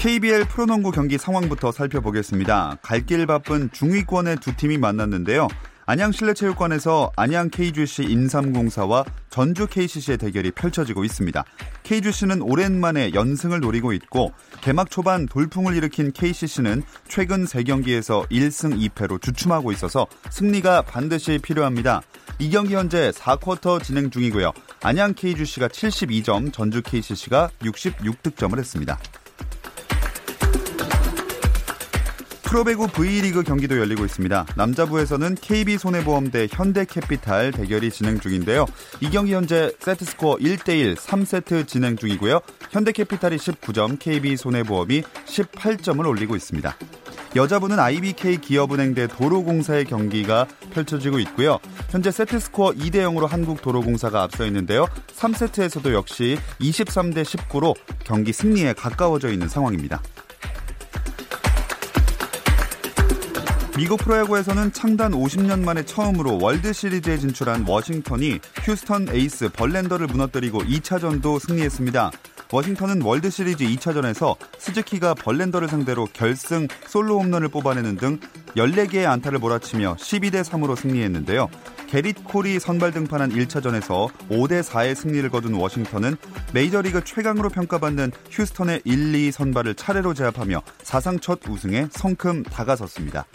KBL 프로농구 경기 상황부터 살펴보겠습니다. 갈 길 바쁜 중위권의 두 팀이 만났는데요. 안양 실내체육관에서 안양 KGC 인삼공사와 전주 KCC의 대결이 펼쳐지고 있습니다. KGC는 오랜만에 연승을 노리고 있고 개막 초반 돌풍을 일으킨 KCC는 최근 3경기에서 1승 2패로 주춤하고 있어서 승리가 반드시 필요합니다. 이 경기 현재 4쿼터 진행 중이고요. 안양 KGC가 72점, 전주 KCC가 66득점을 했습니다. 프로배구 V리그 경기도 열리고 있습니다. 남자부에서는 KB손해보험 대 현대캐피탈 대결이 진행 중인데요. 이 경기 현재 세트스코어 1대1 3세트 진행 중이고요. 현대캐피탈이 19점, KB손해보험이 18점을 올리고 있습니다. 여자부는 IBK 기업은행 대 도로공사의 경기가 펼쳐지고 있고요. 현재 세트스코어 2대 0으로 한국도로공사가 앞서 있는데요. 3세트에서도 역시 23대 19로 경기 승리에 가까워져 있는 상황입니다. 미국 프로야구에서는 창단 50년 만에 처음으로 월드 시리즈에 진출한 워싱턴이 휴스턴 에이스 벌렌더를 무너뜨리고 2차전도 승리했습니다. 워싱턴은 월드 시리즈 2차전에서 스즈키가 벌렌더를 상대로 결승 솔로 홈런을 뽑아내는 등 14개의 안타를 몰아치며 12대 3으로 승리했는데요. 게릿 콜이 선발 등판한 1차전에서 5대 4의 승리를 거둔 워싱턴은 메이저리그 최강으로 평가받는 휴스턴의 1, 2 선발을 차례로 제압하며 사상 첫 우승에 성큼 다가섰습니다.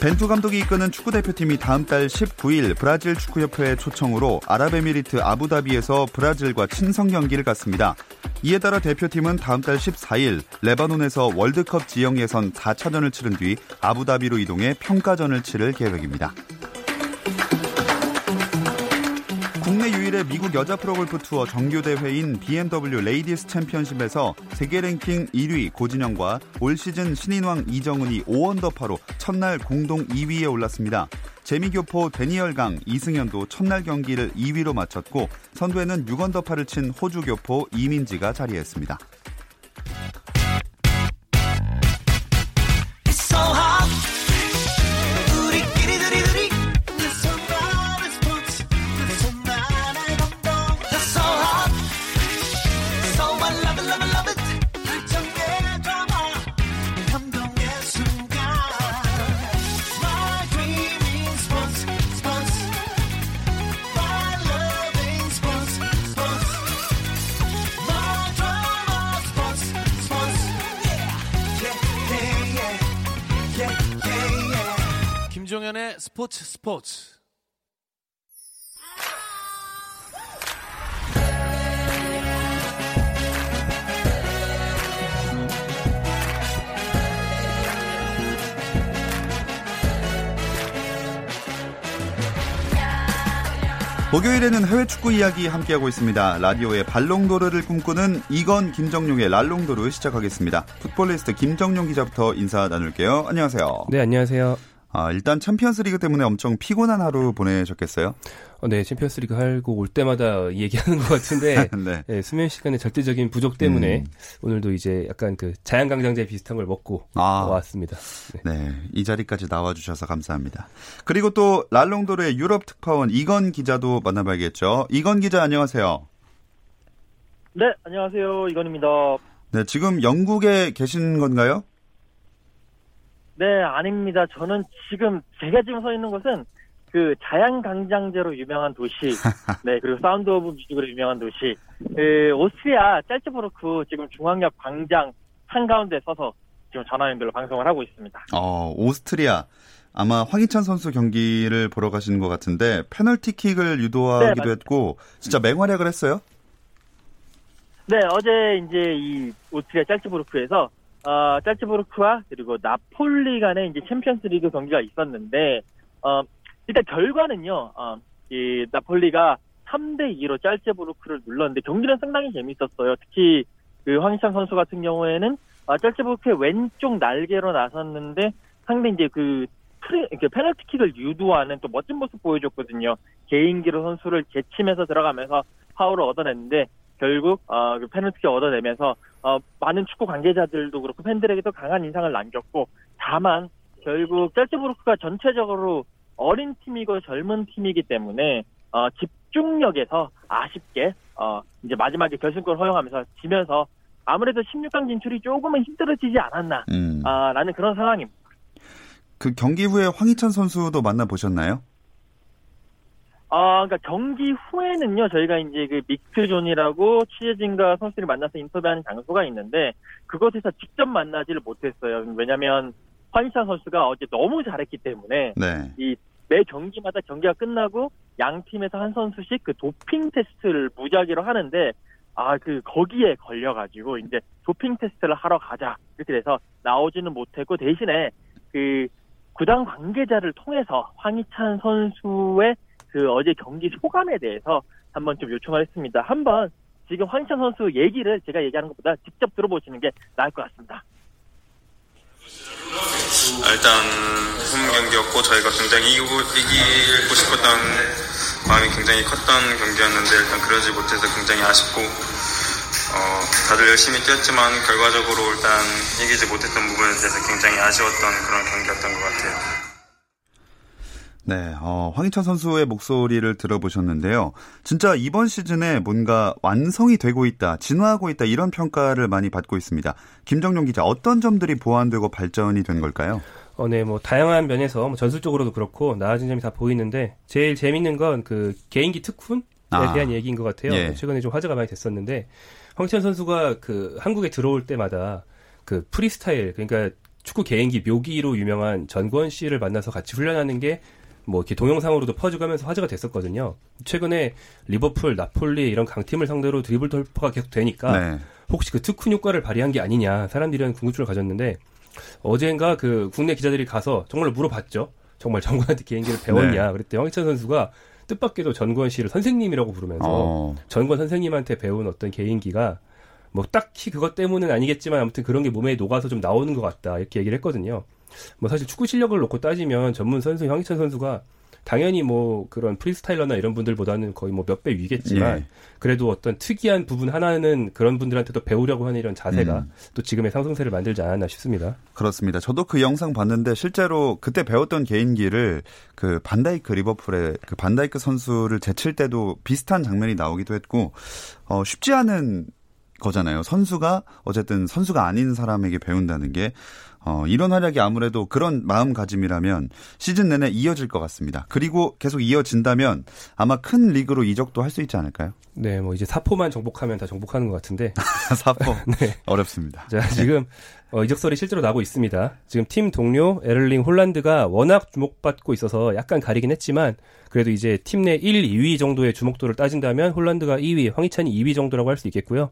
벤투 감독이 이끄는 축구 대표팀이 다음 달 19일 브라질 축구협회의 초청으로 아랍에미리트 아부다비에서 브라질과 친선 경기를 갖습니다. 이에 따라 대표팀은 다음 달 14일 레바논에서 월드컵 지형 예선 4차전을 치른 뒤 아부다비로 이동해 평가전을 치를 계획입니다. 유일의 미국 여자 프로골프 투어 정규 대회인 BMW 레이디스 챔피언십에서 세계 랭킹 1위 고진영과 올 시즌 신인왕 이정은이 5언더파로 첫날 공동 2위에 올랐습니다. 재미교포 대니엘 강 이승현도 첫날 경기를 2위로 마쳤고 선두에는 6언더파를 친 호주 교포 이민지가 자리했습니다. 김종현의 스포츠 스포츠. 목요일에는 해외 축구 이야기 함께하고 있습니다. 라디오의 발롱도르를 꿈꾸는 이건 김정용의 랄롱도르 시작하겠습니다. 풋볼리스트 김정용 기자부터 인사 나눌게요. 안녕하세요. 네, 안녕하세요. 아, 일단 챔피언스 리그 때문에 엄청 피곤한 하루 보내셨겠어요? 어, 네, 챔피언스 리그 하고 올 때마다 얘기하는 것 같은데, 네. 네, 수면 시간의 절대적인 부족 때문에, 음. 오늘도 이제 약간 그 자양강장제 비슷한 걸 먹고 아, 왔습니다. 네. 네. 이 자리까지 나와주셔서 감사합니다. 그리고 또, 발롱도르의 유럽 특파원 이건 기자도 만나봐야겠죠. 이건 기자 안녕하세요. 네, 안녕하세요. 이건입니다. 네, 지금 영국에 계신 건가요? 네, 아닙니다. 저는 지금 제가 지금 서 있는 곳은 그 자양강장제로 유명한 도시, 네 그리고 사운드 오브 뮤직으로 유명한 도시, 그 오스트리아 짤츠부르크 지금 중앙역 광장 한 가운데 서서 지금 전화 연결로 방송을 하고 있습니다. 어, 오스트리아. 아마 황희찬 선수 경기를 보러 가시는 것 같은데 페널티킥을 유도하기도 네, 했고 진짜 맹활약을 했어요. 네, 어제 이제 이 오스트리아 짤츠부르크에서 어, 짤츠부르크와 그리고 나폴리 간의 이제 챔피언스 리그 경기가 있었는데, 어, 일단 결과는요, 어, 이 나폴리가 3대 2로 짤츠부르크를 눌렀는데 경기는 상당히 재밌었어요. 특히 그 황희찬 선수 같은 경우에는 아, 짤츠부르크의 왼쪽 날개로 나섰는데 상대 이제 그 이렇게 페널티킥을 유도하는 또 멋진 모습 보여줬거든요. 개인기로 선수를 제치면서 들어가면서 파울을 얻어냈는데 결국 어, 그 페널티킥 얻어내면서 어, 많은 축구 관계자들도 그렇고 팬들에게도 강한 인상을 남겼고 다만 결국 짤츠부르크가 전체적으로 어린 팀이고 젊은 팀이기 때문에 어, 집중력에서 아쉽게 어, 이제 마지막에 결승골 허용하면서 지면서 아무래도 16강 진출이 조금은 힘들어지지 않았나 음. 아, 라는 그런 상황입니다. 그 경기 후에 황희찬 선수도 만나 보셨나요? 아, 그러니까 경기 후에는요, 저희가 이제 그 믹스존이라고 취재진과 선수들이 만나서 인터뷰하는 장소가 있는데, 그곳에서 직접 만나지를 못했어요. 왜냐면, 황희찬 선수가 어제 너무 잘했기 때문에, 네. 이매 경기마다 경기가 끝나고, 양 팀에서 한 선수씩 그 도핑 테스트를 무작위로 하는데, 아, 그, 거기에 걸려가지고, 이제 도핑 테스트를 하러 가자. 이렇게 돼서 나오지는 못했고, 대신에 그, 구단 관계자를 통해서 황희찬 선수의 그 어제 경기 소감에 대해서 한번 좀 요청을 했습니다. 한번 지금 황희찬 선수 얘기를 제가 얘기하는 것보다 직접 들어보시는 게 나을 것 같습니다. 일단 홈 경기였고 저희가 굉장히 이기고, 이기고 싶었던 마음이 굉장히 컸던 경기였는데 일단 그러지 못해서 굉장히 아쉽고 어, 다들 열심히 뛰었지만 결과적으로 일단 이기지 못했던 부분에 대해서 굉장히 아쉬웠던 그런 경기였던 것 같아요. 네, 어, 황희찬 선수의 목소리를 들어보셨는데요. 진짜 이번 시즌에 뭔가 완성이 되고 있다, 진화하고 있다 이런 평가를 많이 받고 있습니다. 김정용 기자, 어떤 점들이 보완되고 발전이 된 걸까요? 어, 네, 뭐 다양한 면에서 뭐 전술적으로도 그렇고 나아진 점이 다 보이는데 제일 재밌는 건 그 개인기 특훈에 아, 대한 얘기인 것 같아요. 예. 최근에 좀 화제가 많이 됐었는데 황희찬 선수가 그 한국에 들어올 때마다 그 프리스타일 그러니까 축구 개인기 묘기로 유명한 전권 씨를 만나서 같이 훈련하는 게 뭐 이렇게 동영상으로도 퍼져가면서 화제가 됐었거든요. 최근에 리버풀, 나폴리 이런 강팀을 상대로 드리블 돌파가 계속 되니까 네. 혹시 그 특훈 효과를 발휘한 게 아니냐 사람들이 궁금증을 가졌는데 어젠가 그 국내 기자들이 가서 정말 물어봤죠. 정말 전권한테 개인기를 배웠냐. 네. 그랬더니 황희찬 선수가 뜻밖에도 전권 씨를 선생님이라고 부르면서 어. 전권 선생님한테 배운 어떤 개인기가 뭐 딱히 그것 때문은 아니겠지만 아무튼 그런 게 몸에 녹아서 좀 나오는 것 같다 이렇게 얘기를 했거든요. 뭐 사실 축구 실력을 놓고 따지면 전문 선수 황희찬 선수가 당연히 뭐 그런 프리스타일러나 이런 분들보다는 거의 뭐 몇 배 위겠지만 예. 그래도 어떤 특이한 부분 하나는 그런 분들한테도 배우려고 하는 이런 자세가 음. 또 지금의 상승세를 만들지 않았나 싶습니다. 그렇습니다. 저도 그 영상 봤는데 실제로 그때 배웠던 개인기를 그 반다이크 리버풀의 그 반다이크 선수를 제칠 때도 비슷한 장면이 나오기도 했고 어 쉽지 않은 거잖아요. 선수가 어쨌든 선수가 아닌 사람에게 배운다는 게 어, 이런 활약이 아무래도 그런 마음가짐이라면 시즌 내내 이어질 것 같습니다. 그리고 계속 이어진다면 아마 큰 리그로 이적도 할 수 있지 않을까요? 네, 뭐 이제 사포만 정복하면 다 정복하는 것 같은데. 사포. 네. 어렵습니다. 자, 지금 어, 이적설이 실제로 나고 있습니다. 지금 팀 동료 엘링 홀란드가 워낙 주목받고 있어서 약간 가리긴 했지만 그래도 이제 팀 내 1, 2위 정도의 주목도를 따진다면 홀란드가 1위, 황희찬이 2위 정도라고 할 수 있겠고요.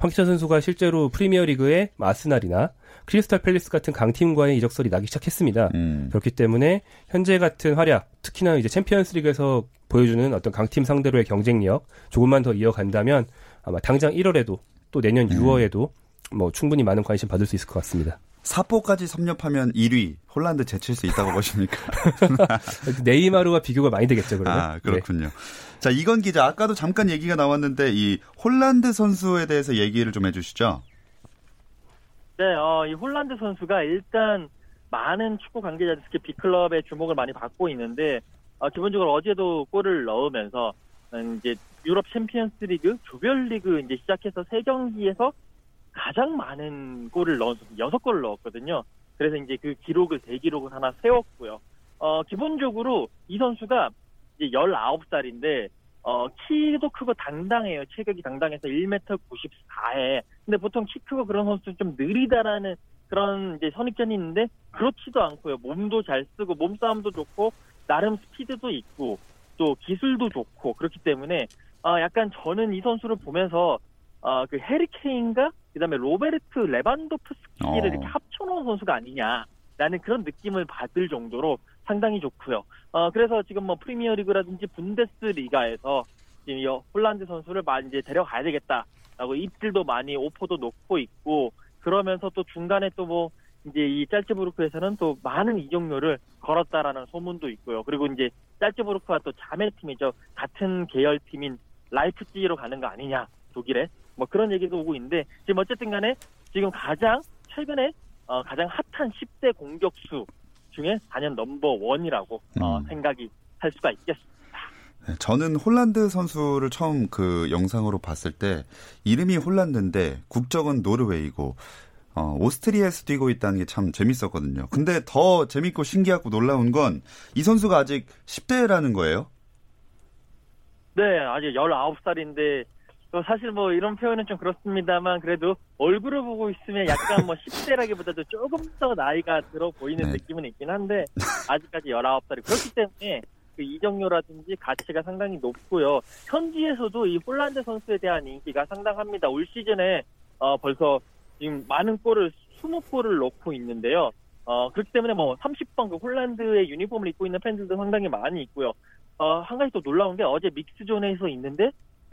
황희찬 선수가 실제로 프리미어리그의 아스날이나 크리스탈 팰리스 같은 강팀과의 이적설이 나기 시작했습니다. 음. 그렇기 때문에 현재 같은 활약, 특히나 이제 챔피언스리그에서 보여주는 어떤 강팀 상대로의 경쟁력 조금만 더 이어간다면 아마 당장 1월에도 또 내년 음. 6월에도 뭐 충분히 많은 관심 받을 수 있을 것 같습니다. 사포까지 섭렵하면 1위 홀란드 제칠 수 있다고 보십니까? 네이마르와 비교가 많이 되겠죠, 그러면. 아, 그렇군요. 네. 자, 이건 기자 아까도 잠깐 얘기가 나왔는데 이 홀란드 선수에 대해서 얘기를 좀 해 주시죠. 네, 어, 이 홀란드 선수가 일단 많은 축구 관계자들 특히 빅클럽의 주목을 많이 받고 있는데 어, 기본적으로 어제도 골을 넣으면서 음, 이제 유럽 챔피언스리그 조별리그 이제 시작해서 세 경기에서 가장 많은 골을 넣어서 여섯 골을 넣었거든요. 그래서 이제 그 기록을 대기록을 하나 세웠고요. 어, 기본적으로 이 선수가 이제 19살인데 어, 키도 크고 당당해요. 체격이 당당해서 1m 94에. 근데 보통 키 크고 그런 선수 좀 느리다라는 그런 이제 선입견이 있는데 그렇지도 않고요. 몸도 잘 쓰고 몸싸움도 좋고 나름 스피드도 있고 또 기술도 좋고 그렇기 때문에 어, 약간 저는 이 선수를 보면서 어, 그 해리 케인과 그다음에 로베르트 레반도프스키를 어. 이렇게 합쳐놓은 선수가 아니냐 라는 그런 느낌을 받을 정도로 상당히 좋고요. 어, 그래서 지금 뭐 프리미어리그라든지 분데스리가에서 지금 이 홀란드 선수를 많이 이제 데려가야 되겠다라고 입질도 많이 오퍼도 놓고 있고 그러면서 또 중간에 또 뭐 이제 이 짤츠부르크에서는 또 많은 이적료를 걸었다라는 소문도 있고요. 그리고 이제 짤츠부르크와 또 자매 팀이죠. 같은 계열 팀인 라이프찌히로 가는 거 아니냐 독일에 뭐 그런 얘기도 오고 있는데 지금 어쨌든 간에 지금 가장 최근에 어, 가장 핫한 10대 공격수 중에 단연 number one이라고 어, 음. 생각이 할 수가 있겠습니다. 네, 저는 홀란드 선수를 처음 그 영상으로 봤을 때 이름이 홀란드인데 국적은 노르웨이고 어, 오스트리아에서 뛰고 있다는 게 참 재밌었거든요. 근데 더 재밌고 신기하고 놀라운 건 이 선수가 아직 10대라는 거예요? 네, 아직 19살인데 사실 뭐 이런 표현은 좀 그렇습니다만 그래도 얼굴을 보고 있으면 약간 뭐 10대라기보다도 조금 더 나이가 들어 보이는 네. 느낌은 있긴 한데 아직까지 19살이 그렇기 때문에 그 이정료라든지 가치가 상당히 높고요. 현지에서도 이 홀란드 선수에 대한 인기가 상당합니다. 올 시즌에 어 벌써 지금 많은 골을 20골을 넣고 있는데요. 어 그렇기 때문에 뭐 30번 그 홀란드의 유니폼을 입고 있는 팬들도 상당히 많이 있고요. 어 한 가지 또 놀라운 게 어제 mixed zone에서 있는데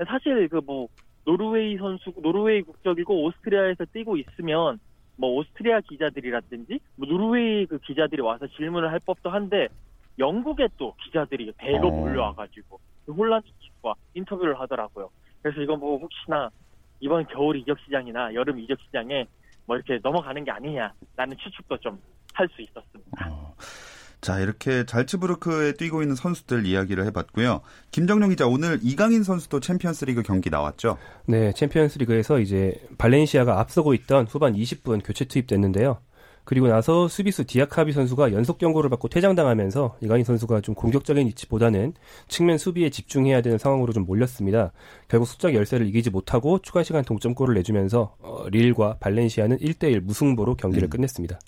사실 그 뭐 노르웨이 선수 노르웨이 국적이고 오스트리아에서 뛰고 있으면 뭐 오스트리아 기자들이라든지 뭐 노르웨이 그 기자들이 와서 질문을 할 법도 한데 영국에 또 기자들이 대거 어. 몰려와가지고 그 홀란드 선수와 인터뷰를 하더라고요. 그래서 이건 뭐 혹시나 이번 겨울 이적 시장이나 여름 이적 시장에 뭐 이렇게 넘어가는 게 아니냐라는 추측도 좀 할 수 있었습니다. 어. 자, 이렇게 잘츠부르크에 뛰고 있는 선수들 이야기를 해봤고요. 김정용 기자, 오늘 이강인 선수도 챔피언스 리그 경기 나왔죠? 네, 챔피언스 리그에서 이제 발렌시아가 앞서고 있던 후반 20분 교체 투입됐는데요. 그리고 나서 수비수 디아카비 선수가 연속 경고를 받고 퇴장당하면서 이강인 선수가 좀 공격적인 위치보다는 측면 수비에 집중해야 되는 상황으로 좀 몰렸습니다. 결국 숙적 열세를 이기지 못하고 추가 시간 동점골을 내주면서 어, 릴과 발렌시아는 1대1 무승부로 경기를 음. 끝냈습니다.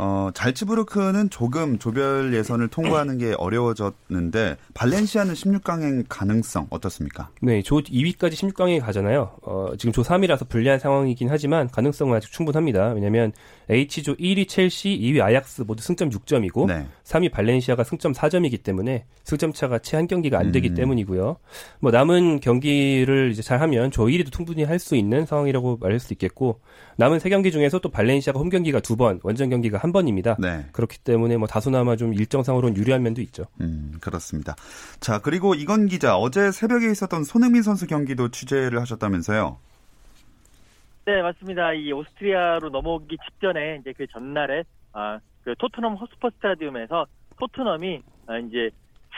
어, 잘츠부르크는 조금 조별 예선을 통과하는 게 어려워졌는데 발렌시아는 16강행 가능성 어떻습니까? 네, 조 2위까지 16강에 가잖아요. 어, 지금 조 3위라서 불리한 상황이긴 하지만 가능성은 아직 충분합니다. 왜냐하면 H조 1위 첼시, 2위 아약스 모두 승점 6점이고 네. 3위 발렌시아가 승점 4점이기 때문에 승점 차가 채 한 경기가 안 되기 음. 때문이고요. 뭐 남은 경기를 이제 잘하면 조 1위도 충분히 할 수 있는 상황이라고 말할 수 있겠고 남은 세 경기 중에서 또 발렌시아가 홈 경기가 두 번, 원정 경기가 한 번입니다. 네. 그렇기 때문에 뭐 다소나마 좀 일정상으로는 유리한 면도 있죠. 음, 그렇습니다. 자, 그리고 이건 기자 어제 새벽에 있었던 손흥민 선수 경기도 취재를 하셨다면서요? 네, 맞습니다. 이 오스트리아로 넘어오기 직전에 이제 그 전날에 아, 그 토트넘 홋스퍼 스타디움에서 토트넘이 아, 이제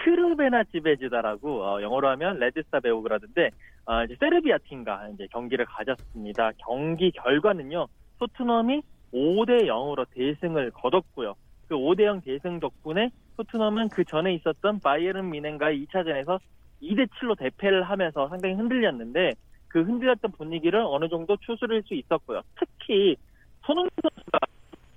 츠르베나 즈베즈다라고 어, 영어로 하면 레드스타 베오그라드인데 어, 이제 세르비아 팀과 이제 경기를 가졌습니다. 경기 결과는요. 토트넘이 5대 0으로 대승을 거뒀고요. 그 5대 0 대승 덕분에 토트넘은 그 전에 있었던 바이에른 뮌헨과의 2차전에서 2대 7로 대패를 하면서 상당히 흔들렸는데 그 흔들렸던 분위기를 어느 정도 추스릴 수 있었고요. 특히 손흥민 선수가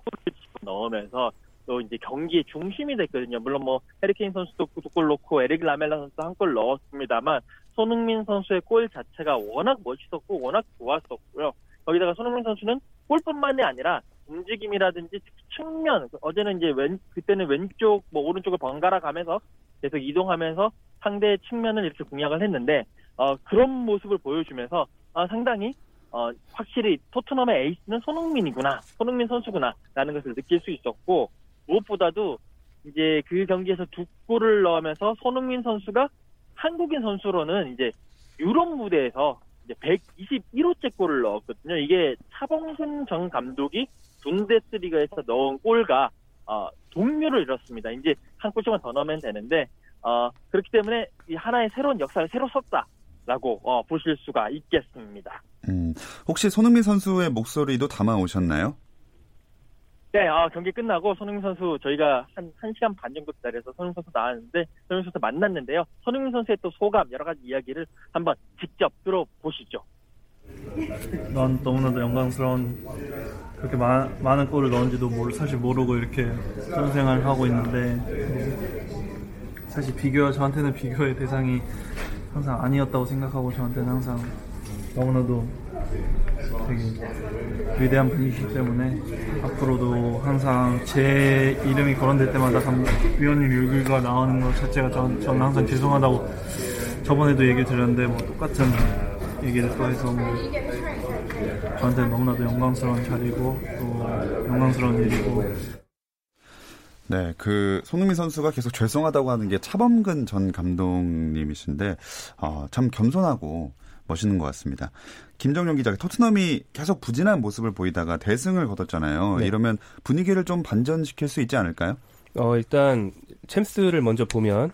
골을 넣으면서 또 이제 경기의 중심이 됐거든요. 물론 뭐 해리케인 선수도 두골 넣고 에릭 라멜라 선수도 한골 넣었습니다만 손흥민 선수의 골 자체가 워낙 멋있었고 워낙 좋았었고요. 거기다가 손흥민 선수는 골뿐만이 아니라 움직임이라든지 측면 어제는 이제 왼 그때는 왼쪽 뭐 오른쪽을 번갈아 가면서 계속 이동하면서 상대의 측면을 이렇게 공략을 했는데 어, 그런 모습을 보여주면서 어, 상당히 어, 확실히 토트넘의 에이스는 손흥민이구나 손흥민 선수구나라는 것을 느낄 수 있었고 무엇보다도 이제 그 경기에서 두 골을 넣으면서 손흥민 선수가 한국인 선수로는 이제 유럽 무대에서 이제 121호째 골을 넣었거든요. 이게 차범근 전 감독이 분데스리가에서 넣은 골과 어, 동료를 이뤘습니다. 이제 한 골씩만 더 넣으면 되는데 어, 그렇기 때문에 이 하나의 새로운 역사를 새로 썼다라고 어, 보실 수가 있겠습니다. 음, 혹시 손흥민 선수의 목소리도 담아 오셨나요? 네, 어, 경기 끝나고 손흥민 선수 저희가 한 1시간 반 정도 기다려서 손흥민 선수 나왔는데 손흥민 선수 만났는데요. 손흥민 선수의 또 소감 여러 가지 이야기를 한번 직접 들어보시죠. 난 너무나도 영광스러운 그렇게 마, 많은 골을 넣은지도 모르, 사실 모르고 이렇게 선생활을 하고 있는데 사실 비교 저한테는 비교의 대상이 항상 아니었다고 생각하고 저한테는 항상 너무나도 되게 위대한 분이시기 때문에 앞으로도 항상 제 이름이 거론될 때마다 위원님 여기가 나오는 것 자체가 전, 저는 항상 죄송하다고 저번에도 얘기 드렸는데 뭐 똑같은 얘기를 또 해서 뭐 저한테는 너무나도 영광스러운 자리고 또 영광스러운 일이고. 네, 그 손흥민 선수가 계속 죄송하다고 하는 게 차범근 전 감독님이신데 어, 참 겸손하고 멋있는 것 같습니다. 김정용 기자가 토트넘이 계속 부진한 모습을 보이다가 대승을 거뒀잖아요. 네. 이러면 분위기를 좀 반전시킬 수 있지 않을까요? 어, 일단 챔스를 먼저 보면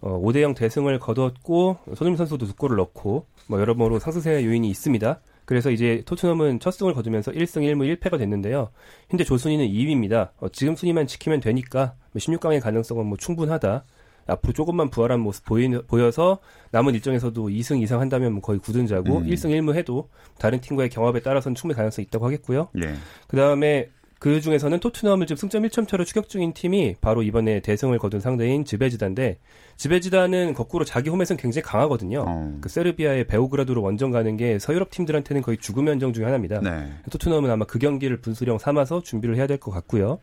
어, 5대 0 대승을 거뒀고 손흥민 선수도 두 골을 넣고 뭐 여러모로 상승세 요인이 있습니다. 그래서 이제 토트넘은 첫 승을 거두면서 1승 1무 1패가 됐는데요. 현재 조순위는 2위입니다. 어, 지금 순위만 지키면 되니까 16강의 뭐 가능성은 뭐 충분하다. 앞으로 조금만 부활한 모습 보이, 보여서 남은 일정에서도 2승 이상 한다면 뭐 거의 굳은 자고 음. 1승 1무 해도 다른 팀과의 경합에 따라서는 충분히 가능성이 있다고 하겠고요. 네. 그 다음에 그 중에서는 토트넘을 지금 승점 1점 차로 추격 중인 팀이 바로 이번에 대승을 거둔 상대인 지베지다인데 지베지다는 거꾸로 자기 홈에서는 굉장히 강하거든요. 어. 그 세르비아의 베오그라드로 원정 가는 게 서유럽 팀들한테는 거의 죽음의 원정 중에 하나입니다. 네. 토트넘은 아마 그 경기를 분수령 삼아서 준비를 해야 될 것 같고요.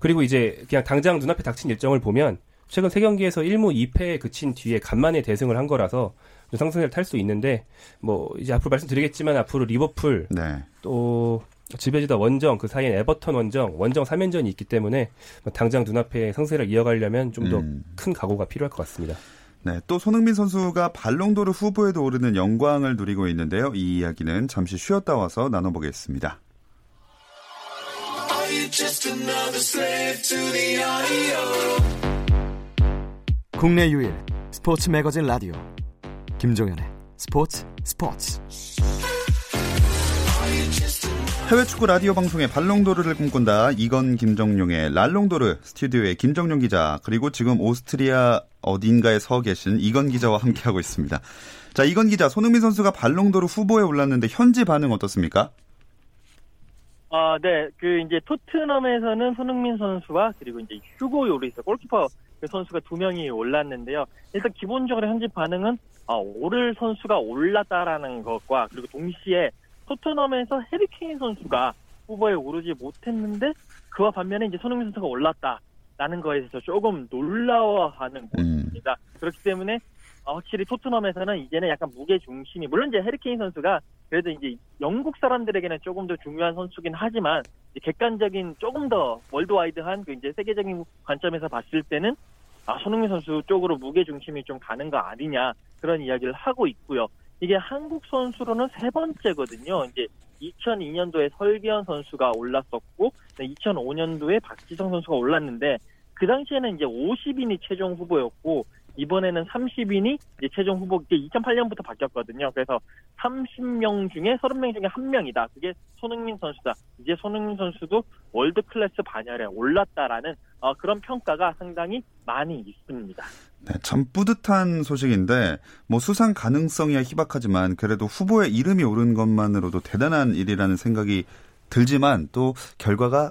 그리고 이제 그냥 당장 눈앞에 닥친 일정을 보면 최근 세 경기에서 1무 2패에 그친 뒤에 간만에 대승을 한 거라서 상승세를 탈 수 있는데 뭐 이제 앞으로 말씀드리겠지만 앞으로 리버풀 네. 또 지배지다 원정 그 사이에 에버턴 원정 원정 3연전이 있기 때문에 당장 눈앞에 상세를 이어가려면 좀 더큰 음. 각오가 필요할 것 같습니다. 네, 또 손흥민 선수가 발롱도르 후보에도 오르는 영광을 누리고 있는데요. 이 이야기는 잠시 쉬었다 와서 나눠보겠습니다. 국내 유일 스포츠 매거진 라디오 김종현의 스포츠 스포츠 해외 축구 라디오 방송의 발롱도르를 꿈꾼다. 이건 김정용의 랄롱도르 스튜디오의 김정용 기자 그리고 지금 오스트리아 어딘가에 서 계신 이건 기자와 함께하고 있습니다. 자, 이건 기자, 손흥민 선수가 발롱도르 후보에 올랐는데 현지 반응 어떻습니까? 아, 네. 그 이제 토트넘에서는 손흥민 선수와 그리고 이제 휴고 요리스 골키퍼 그 선수가 두 명이 올랐는데요. 일단 기본적으로 현지 반응은 아, 오를 선수가 올랐다라는 것과 그리고 동시에 토트넘에서 해리케인 선수가 후보에 오르지 못했는데 그와 반면에 이제 손흥민 선수가 올랐다라는 거에 대해서 조금 놀라워하는 모습입니다. 음. 그렇기 때문에 어, 확실히 토트넘에서는 이제는 약간 무게 중심이 물론 이제 해리케인 선수가 그래도 이제 영국 사람들에게는 조금 더 중요한 선수긴 하지만 객관적인 조금 더 월드와이드한 그 이제 세계적인 관점에서 봤을 때는 아 손흥민 선수 쪽으로 무게 중심이 좀 가는 거 아니냐 그런 이야기를 하고 있고요. 이게 한국 선수로는 세 번째거든요. 이제 2002년도에 설기현 선수가 올랐었고 2005년도에 박지성 선수가 올랐는데 그 당시에는 이제 50인이 최종 후보였고 이번에는 30인이 이제 최종 후보 이제 2008년부터 바뀌었거든요. 그래서 30명 중에 30명 중에 한 명이다. 그게 손흥민 선수다. 이제 손흥민 선수도 월드 클래스 반열에 올랐다라는 어, 그런 평가가 상당히 많이 있습니다. 네, 참 뿌듯한 소식인데 뭐 수상 가능성이야 희박하지만 그래도 후보에 이름이 오른 것만으로도 대단한 일이라는 생각이 들지만 또 결과가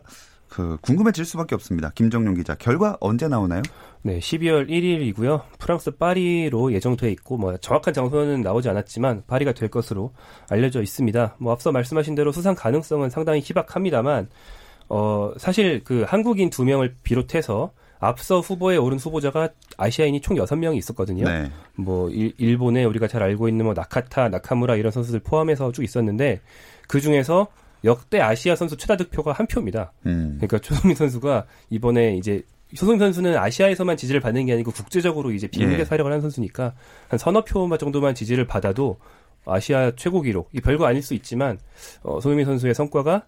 그 궁금해질 수밖에 없습니다. 김정용 기자, 결과 언제 나오나요? 네, 12월 1일이고요. 프랑스 파리로 예정돼 있고 뭐 정확한 장소는 나오지 않았지만 파리가 될 것으로 알려져 있습니다. 뭐 앞서 말씀하신 대로 수상 가능성은 상당히 희박합니다만 어 사실 그 한국인 두 명을 비롯해서 앞서 후보에 오른 후보자가 아시아인이 총 6명이 있었거든요. 네. 뭐 일, 본에 우리가 잘 알고 있는 뭐 나카타, 나카무라 이런 선수들 포함해서 쭉 있었는데 그 중에서 역대 아시아 선수 최다 득표가 한 표입니다. 음. 그러니까 조성민 선수가 이번에 이제 조성민 선수는 아시아에서만 지지를 받는 게 아니고 국제적으로 이제 비밀대 예. 사력을 한 선수니까 한 서너 표 정도만 지지를 받아도 아시아 최고 기록 이 별거 아닐 수 있지만 어, 손흥민 선수의 성과가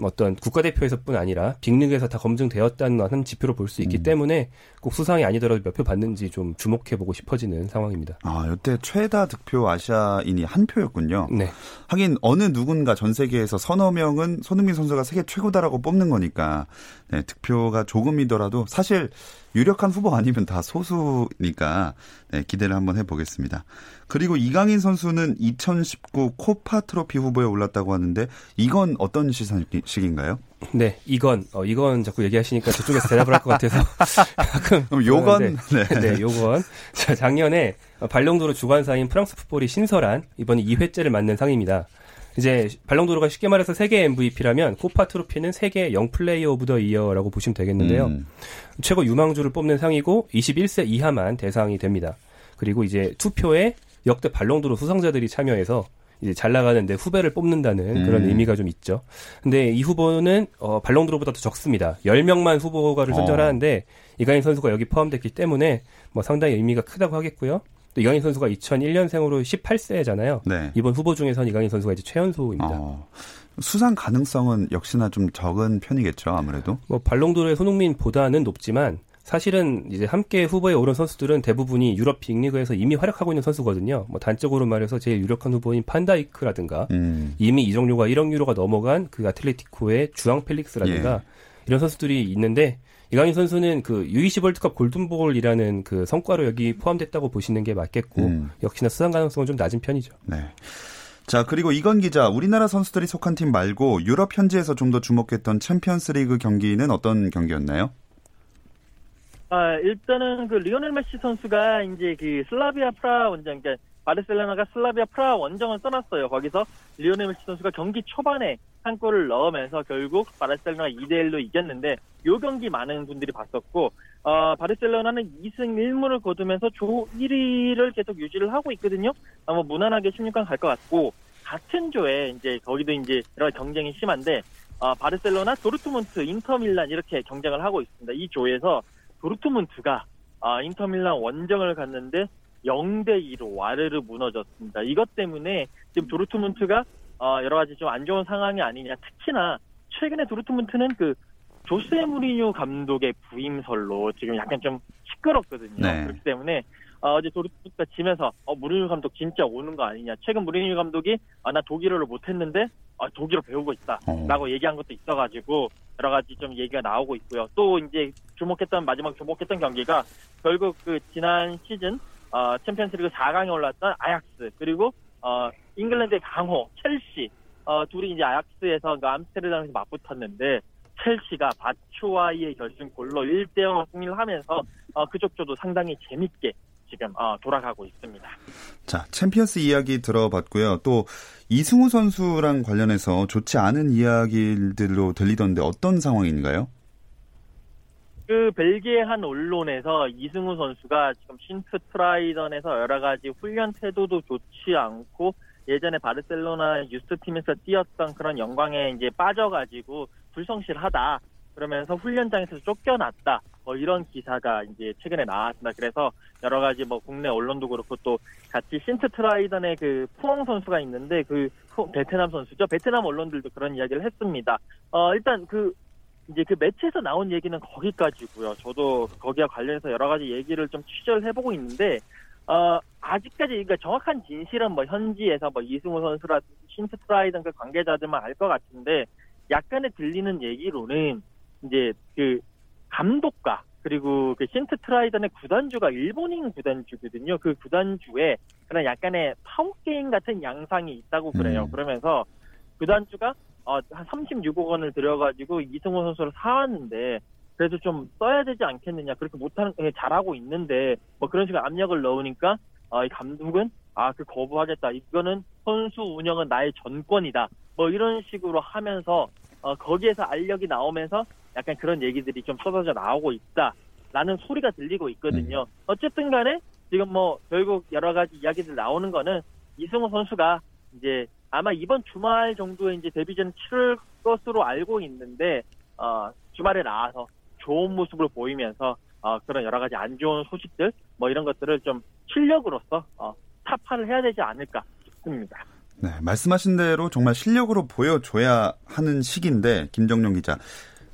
어떤 국가대표에서뿐 아니라 빅리그에서 다 검증되었다는 한 지표로 볼 수 있기 음. 때문에 꼭 수상이 아니더라도 몇 표 받는지 좀 주목해보고 싶어지는 상황입니다. 아, 이때 최다 득표 아시아인이 한 표였군요. 네. 하긴 어느 누군가 전 세계에서 서너 명은 손흥민 선수가 세계 최고다라고 뽑는 거니까 네, 득표가 조금이더라도 사실 유력한 후보 아니면 다 소수니까 네, 기대를 한번 해보겠습니다. 그리고 이강인 선수는 2019 코파 트로피 후보에 올랐다고 하는데 이건 어떤 시상식인가요? 네, 이건 어, 이건 자꾸 얘기하시니까 저쪽에서 대답을 할 것 같아서 가끔 그럼 요건 네. 네, 요건 자, 작년에 발롱도르 주관사인 프랑스 풋볼이 신설한 이번에 2회째를 맞는 상입니다. 이제 발롱도르가 쉽게 말해서 세계 MVP라면 코파 트로피는 세계 young player of the year라고 보시면 되겠는데요. 음. 최고 유망주를 뽑는 상이고 21세 이하만 대상이 됩니다. 그리고 이제 투표에 역대 발롱도르 수상자들이 참여해서 이제 잘 나가는데 후배를 뽑는다는 음. 그런 의미가 좀 있죠. 근데 이 후보는 어 발롱도르보다 더 적습니다. 10명만 후보가를 선정하는데 어. 이강인 선수가 여기 포함됐기 때문에 뭐 상당히 의미가 크다고 하겠고요. 또 이강인 선수가 2001년생으로 18세잖아요. 네. 이번 후보 중에선 이강인 선수가 이제 최연소입니다. 어. 수상 가능성은 역시나 좀 적은 편이겠죠, 아무래도. 뭐 발롱도르의 손흥민보다는 높지만 사실은 이제 함께 후보에 오른 선수들은 대부분이 유럽 빅리그에서 이미 활약하고 있는 선수거든요. 뭐 단적으로 말해서 제일 유력한 후보인 판다이크라든가 음. 이미 이정료가 1억 유로가 넘어간 그 아틀레티코의 주앙 펠릭스라든가 예. 이런 선수들이 있는데 이강인 선수는 그 U20 월드컵 골든볼이라는 그 성과로 여기 포함됐다고 보시는 게 맞겠고 음. 역시나 수상 가능성은 좀 낮은 편이죠. 네. 자, 그리고 이건 기자, 우리나라 선수들이 속한 팀 말고 유럽 현지에서 좀 더 주목했던 챔피언스 리그 경기는 어떤 경기였나요? 아, 일단은 그 리오넬 메시 선수가 이제 그 슬라비아 프라하 원정, 그러니까 바르셀로나가 슬라비아 프라하 원정을 떠났어요. 거기서 리오넬 메시 선수가 경기 초반에 한 골을 넣으면서 결국 바르셀로나가 2대1로 이겼는데 요 경기 많은 분들이 봤었고 어, 바르셀로나는 2승 1무를 거두면서 조 1위를 계속 유지를 하고 있거든요. 아마 뭐 무난하게 16강 갈 것 같고 같은 조에 이제 거기도 이제 여러 경쟁이 심한데 어, 바르셀로나, 도르트문트, 인터밀란 이렇게 경쟁을 하고 있습니다. 이 조에서 도르트문트가 아, 인터밀란 원정을 갔는데 0대 2로 와르르 무너졌습니다. 이것 때문에 지금 도르트문트가 어, 여러 가지 좀 안 좋은 상황이 아니냐. 특히나 최근에 도르트문트는 그 조세 무리뉴 감독의 부임설로 지금 약간 좀 시끄럽거든요. 네. 그렇기 때문에 어, 어제 도르트문트가 지면서 어, 무리뉴 감독 진짜 오는 거 아니냐. 최근 무리뉴 감독이 아, 나 독일어를 못했는데 아, 독일어 배우고 있다라고 어. 얘기한 것도 있어가지고 여러 가지 좀 얘기가 나오고 있고요. 또 이제 주목했던 마지막 주목했던 경기가 결국 그 지난 시즌 어, 챔피언스리그 4강에 올랐던 아약스 그리고 어, 잉글랜드의 강호 첼시 어, 둘이 이제 아약스에서 그 암스테르담에서 맞붙었는데 첼시가 바추와이의 결승골로 1대0 승리를 하면서 어, 그쪽 조도 상당히 재밌게 지금 어, 돌아가고 있습니다. 자, 챔피언스 이야기 들어봤고요. 또 이승우 선수랑 관련해서 좋지 않은 이야기들로 들리던데 어떤 상황인가요? 그 벨기에 한 언론에서 이승우 선수가 지금 신트 트라이던에서 여러 가지 훈련 태도도 좋지 않고 예전에 바르셀로나 유스 팀에서 뛰었던 그런 영광에 이제 빠져가지고 불성실하다. 그러면서 훈련장에서 쫓겨났다. 뭐 이런 기사가 이제 최근에 나왔습니다. 그래서 여러 가지 뭐 국내 언론도 그렇고 또 같이 신트 트라이던의 그 푸엉 선수가 있는데 그 베트남 선수죠. 베트남 언론들도 그런 이야기를 했습니다. 어 일단 그 이제 그 매체에서 나온 얘기는 거기까지고요. 저도 거기와 관련해서 여러 가지 얘기를 좀 취재를 해보고 있는데 어 아직까지 그러니까 정확한 진실은 뭐 현지에서 뭐 이승우 선수라든지 신트 트라이던 그 관계자들만 알 것 같은데 약간의 들리는 얘기로는 이제 그 감독과 그리고 그 신트 트라이던의 구단주가 일본인 구단주거든요. 그 구단주에 그런 약간의 파워 게임 같은 양상이 있다고 그래요. 음. 그러면서 구단주가 어, 한 36억 원을 들여가지고 이승호 선수를 사왔는데 그래도 좀 써야 되지 않겠느냐 그렇게 못하는 예, 잘하고 있는데 뭐 그런 식으로 압력을 넣으니까 어, 이 감독은 아 그 거부하겠다 이거는 선수 운영은 나의 전권이다 뭐 이런 식으로 하면서 어, 거기에서 알력이 나오면서 약간 그런 얘기들이 좀 쏟아져 나오고 있다라는 소리가 들리고 있거든요. 음. 어쨌든 간에 지금 뭐 결국 여러 가지 이야기들 나오는 거는 이승우 선수가 이제 아마 이번 주말 정도에 이제 데뷔전 치를 것으로 알고 있는데 어, 주말에 나와서 좋은 모습을 보이면서 어, 그런 여러 가지 안 좋은 소식들 뭐 이런 것들을 좀 실력으로서 어, 타파를 해야 되지 않을까 싶습니다. 네, 말씀하신 대로 정말 실력으로 보여줘야 하는 시기인데 김정용 기자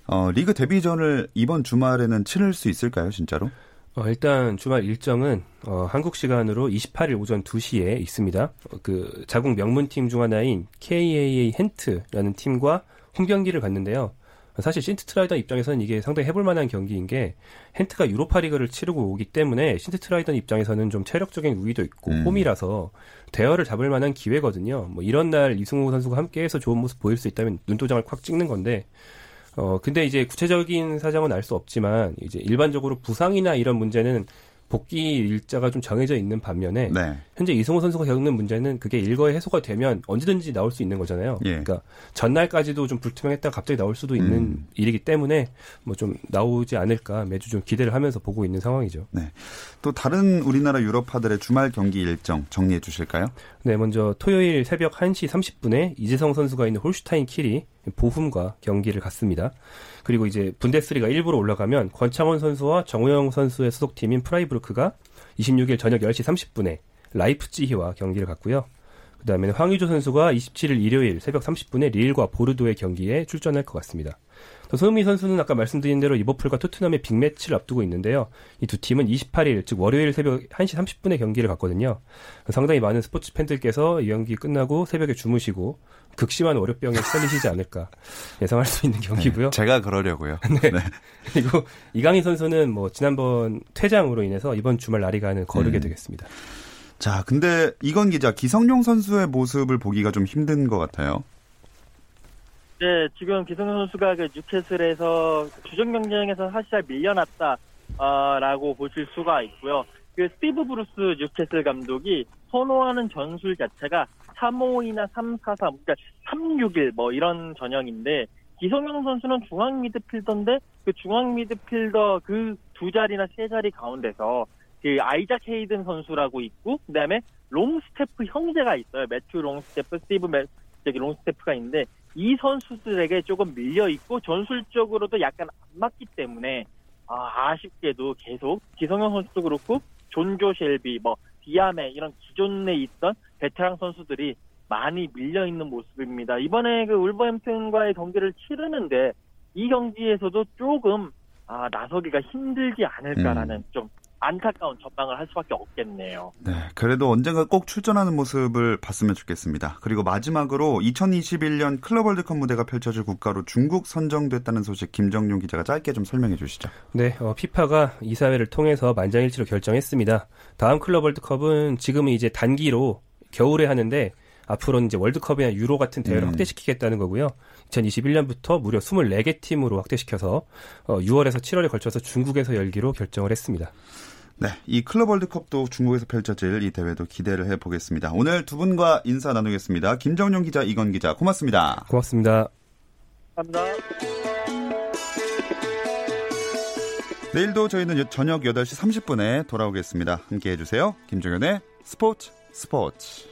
어, 리그 데뷔전을 이번 주말에는 치를 수 있을까요, 진짜로? 어, 일단 주말 일정은 어, 한국 시간으로 28일 오전 2시에 있습니다. 어, 그 자국 명문팀 중 하나인 KAA 헨트라는 팀과 홈 경기를 갔는데요. 사실 신트트라이던 입장에서는 이게 상당히 해볼 만한 경기인 게 헨트가 유로파 리그를 치르고 오기 때문에 신트트라이던 입장에서는 좀 체력적인 우위도 있고 음. 홈이라서 대열을 잡을 만한 기회거든요. 뭐 이런 날 이승우 선수가 함께해서 좋은 모습 보일 수 있다면 눈도장을 콱 찍는 건데 어, 근데 이제 구체적인 사정은 알 수 없지만, 이제 일반적으로 부상이나 이런 문제는 복귀 일자가 좀 정해져 있는 반면에 네. 현재 이승호 선수가 겪는 문제는 그게 일거에 해소가 되면 언제든지 나올 수 있는 거잖아요. 예. 그러니까 전날까지도 좀 불투명했다가 갑자기 나올 수도 있는 음. 일이기 때문에 뭐 좀 나오지 않을까 매주 좀 기대를 하면서 보고 있는 상황이죠. 네. 또 다른 우리나라 유럽파들의 주말 경기 일정 정리해 주실까요? 네, 먼저 토요일 새벽 1시 30분에 이재성 선수가 있는 홀슈타인 킬이 보훔과 경기를 갖습니다. 그리고 이제 분데스리가 일부로 올라가면 권창훈 선수와 정우영 선수의 소속팀인 프라이부르크가 26일 저녁 10시 30분에 라이프찌히와 경기를 갖고요. 그 다음에는 황의조 선수가 27일 일요일 새벽 30분에 릴과 보르도의 경기에 출전할 것 같습니다. 또 손흥민 선수는 아까 말씀드린 대로 리버풀과 토트넘의 빅매치를 앞두고 있는데요. 이 두 팀은 28일 즉 월요일 새벽 1시 30분에 경기를 갖거든요. 상당히 많은 스포츠 팬들께서 이 경기 끝나고 새벽에 주무시고 극심한 월요병에 시달리시지 않을까 예상할 수 있는 경기고요. 네, 제가 그러려고요. 네. 네. 그리고 이강인 선수는 뭐 지난번 퇴장으로 인해서 이번 주말 라리가는 거르게 음. 되겠습니다. 자, 근데 이건 기자 기성용 선수의 모습을 보기가 좀 힘든 것 같아요. 네, 지금 기성용 선수가 그 뉴캐슬에서 주전 경쟁에서 사실 밀려났다라고 보실 수가 있고요. 그 스티브 브루스 뉴캐슬 감독이 선호하는 전술 자체가 3-5-2나 3-4-3, 그러니까 3-6-1 뭐 이런 전형인데 기성용 선수는 중앙 미드필더인데 그 중앙 미드필더 그 두 자리나 세 자리 가운데서 그 아이작 헤이든 선수라고 있고 그다음에 롱스테프 형제가 있어요. 매튜 롱스테프, 스티브 매, 저기 롱스테프가 있는데 이 선수들에게 조금 밀려 있고 전술적으로도 약간 안 맞기 때문에 아, 아쉽게도 계속 기성용 선수도 그렇고 존조 셸비, 뭐 디아메 이런 기존에 있던 베테랑 선수들이 많이 밀려 있는 모습입니다. 이번에 그 울버햄튼과의 경기를 치르는데 이 경기에서도 조금 아, 나서기가 힘들지 않을까라는 음. 좀 안타까운 전망을 할 수밖에 없겠네요. 네, 그래도 언젠가 꼭 출전하는 모습을 봤으면 좋겠습니다. 그리고 마지막으로 2021년 클럽 월드컵 무대가 펼쳐질 국가로 중국 선정됐다는 소식 김정용 기자가 짧게 좀 설명해 주시죠. 네, 어, 피파가 이사회를 통해서 만장일치로 결정했습니다. 다음 클럽 월드컵은 지금은 이제 단기로 겨울에 하는데 앞으로는 이제 월드컵이나 유로 같은 대회를 음. 확대시키겠다는 거고요. 2021년부터 무려 24개 팀으로 확대시켜서 어, 6월에서 7월에 걸쳐서 중국에서 열기로 결정을 했습니다. 네, 이 클럽 월드컵도 중국에서 펼쳐질 이 대회도 기대를 해보겠습니다. 오늘 두 분과 인사 나누겠습니다. 김정용 기자, 이건 기자, 고맙습니다. 고맙습니다. 감사합니다. 내일도 저희는 저녁 8시 30분에 돌아오겠습니다. 함께 해주세요. 김정현의 스포츠 스포츠.